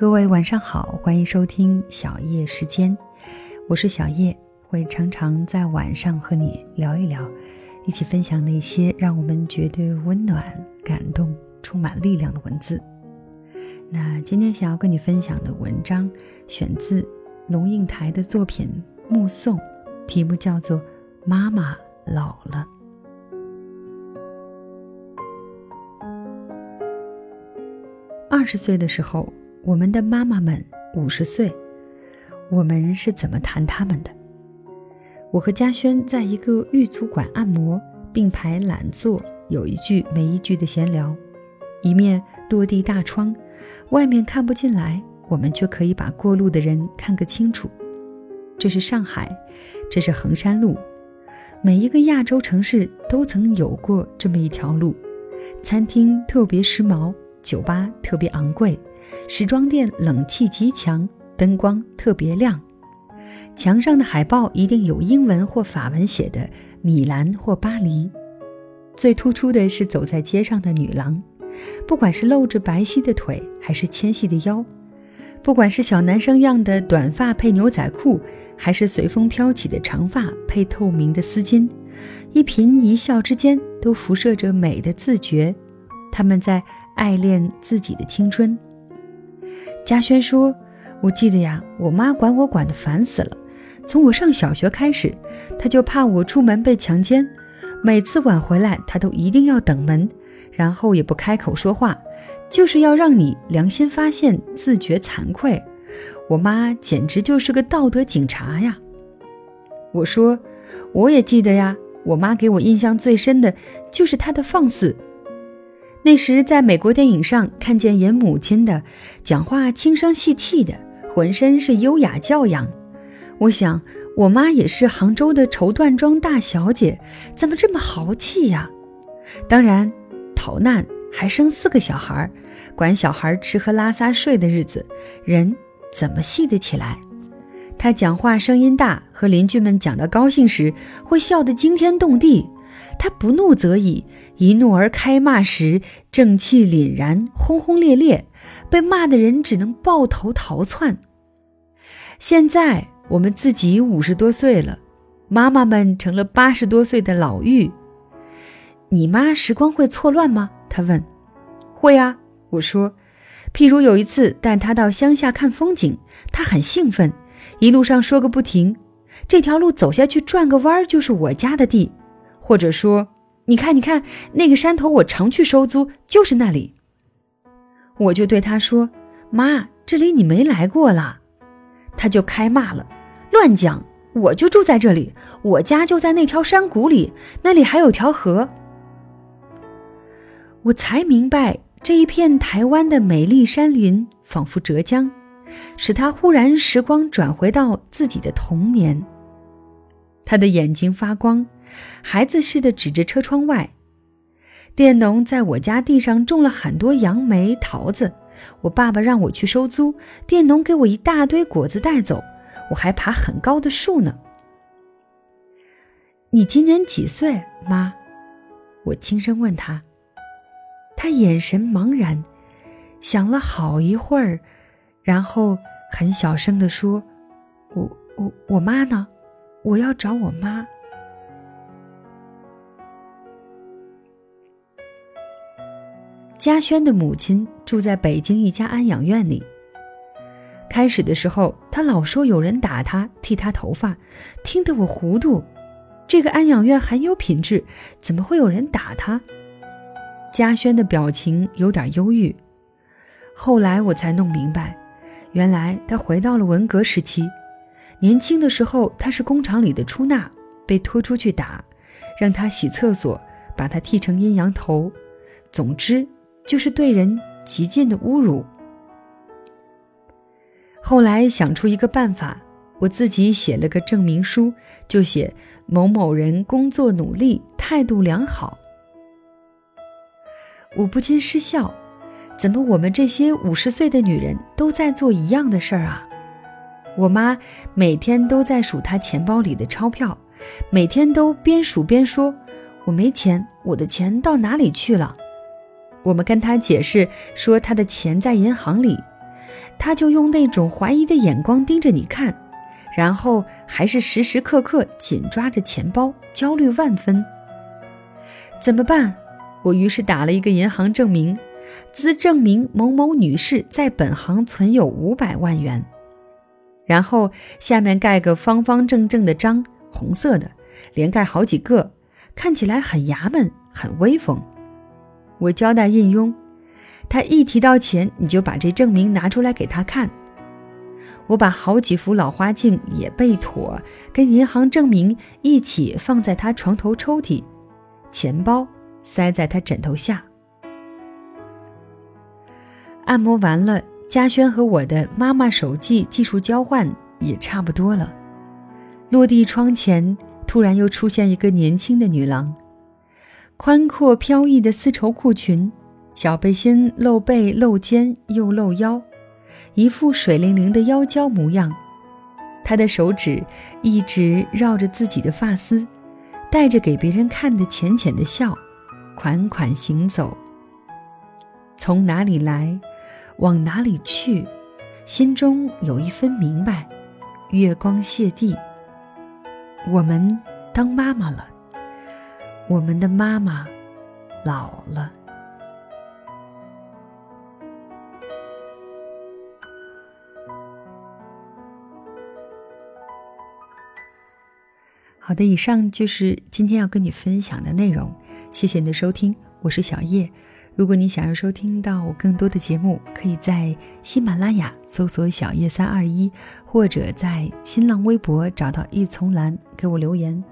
各位晚上好，欢迎收听小叶时间，我是小叶，会常常在晚上和你聊一聊，一起分享那些让我们觉得温暖、感动、充满力量的文字。那今天想要跟你分享的文章，选自龙应台的作品《目送》，题目叫做《妈妈老了》。二十岁的时候。我们的妈妈们五十岁，我们是怎么谈他们的？我和嘉轩在一个玉足馆按摩，并排懒坐，有一句没一句的闲聊。一面落地大窗，外面看不进来，我们却可以把过路的人看个清楚。这是上海，这是衡山路，每一个亚洲城市都曾有过这么一条路。餐厅特别时髦，酒吧特别昂贵。时装店冷气极强，灯光特别亮，墙上的海报一定有英文或法文写的米兰或巴黎。最突出的是走在街上的女郎，不管是露着白皙的腿还是纤细的腰，不管是小男生样的短发配牛仔裤，还是随风飘起的长发配透明的丝巾，一颦一笑之间都辐射着美的自觉。他们在爱恋自己的青春。嘉轩说：“我记得呀，我妈管我管得烦死了。从我上小学开始，她就怕我出门被强奸。每次晚回来，她都一定要等门，然后也不开口说话，就是要让你良心发现，自觉惭愧。我妈简直就是个道德警察呀。”我说：“我也记得呀，我妈给我印象最深的就是她的放肆。”那时在美国电影上看见演母亲的，讲话轻声细气的，浑身是优雅教养。我想我妈也是杭州的绸缎庄大小姐，怎么这么豪气呀？当然，逃难还生四个小孩，管小孩吃喝拉撒睡的日子，人怎么细得起来？她讲话声音大，和邻居们讲得高兴时，会笑得惊天动地。他不怒则已，一怒而开骂时，正气凛然，轰轰烈烈，被骂的人只能抱头逃窜。现在我们自己五十多岁了，妈妈们成了八十多岁的老妪。你妈时光会错乱吗？她问。会啊，我说。譬如有一次带她到乡下看风景，她很兴奋，一路上说个不停。这条路走下去转个弯就是我家的地。或者说，你看，你看那个山头，我常去收租，就是那里。我就对他说：“妈，这里你没来过啦。”他就开骂了：“乱讲！我就住在这里，我家就在那条山谷里，那里还有条河。”我才明白，这一片台湾的美丽山林，仿佛浙江，使他忽然时光转回到自己的童年。他的眼睛发光。孩子似的指着车窗外，佃农在我家地上种了很多杨梅、桃子。我爸爸让我去收租，佃农给我一大堆果子带走，我还爬很高的树呢。你今年几岁，妈？我轻声问他。他眼神茫然，想了好一会儿，然后很小声地说：“我、我、我妈呢？我要找我妈。”嘉轩的母亲住在北京一家安养院里。开始的时候，他老说有人打他、剃他头发，听得我糊涂。这个安养院很有品质，怎么会有人打他？嘉轩的表情有点忧郁。后来我才弄明白，原来他回到了文革时期。年轻的时候，他是工厂里的出纳，被拖出去打，让他洗厕所，把他剃成阴阳头。总之。就是对人极尽的侮辱。后来想出一个办法，我自己写了个证明书，就写某某人工作努力，态度良好。我不禁失笑，怎么我们这些五十岁的女人都在做一样的事儿啊？我妈每天都在数她钱包里的钞票，每天都边数边说：“我没钱，我的钱到哪里去了？”我们跟他解释说，他的钱在银行里，他就用那种怀疑的眼光盯着你看，然后还是时时刻刻紧抓着钱包，焦虑万分。怎么办？我于是打了一个银行证明，兹证明某某女士在本行存有五百万元，然后下面盖个方方正正的章，红色的，连盖好几个，看起来很衙门，很威风。我交代印佣。他一提到钱，你就把这证明拿出来给他看。我把好几副老花镜也备妥，跟银行证明一起放在他床头抽屉，钱包塞在他枕头下。按摩完了，嘉轩和我的妈妈手记技术交换也差不多了。落地窗前突然又出现一个年轻的女郎，宽阔飘逸的丝绸裤裙。小背心露背露肩又露腰，一副水灵灵的妖娇模样。她的手指一直绕着自己的发丝，带着给别人看的浅浅的笑，款款行走。从哪里来，往哪里去，心中有一分明白。月光泻地，我们当妈妈了，我们的妈妈老了。好的，以上就是今天要跟你分享的内容。谢谢你的收听，我是小叶。如果你想要收听到我更多的节目，可以在喜马拉雅搜索“小叶三二一”，或者在新浪微博找到一丛蓝给我留言。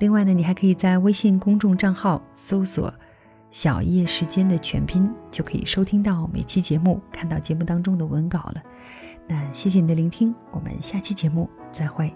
另外呢，你还可以在微信公众账号搜索“小叶时间”的全拼，就可以收听到每期节目，看到节目当中的文稿了。那谢谢你的聆听，我们下期节目再会。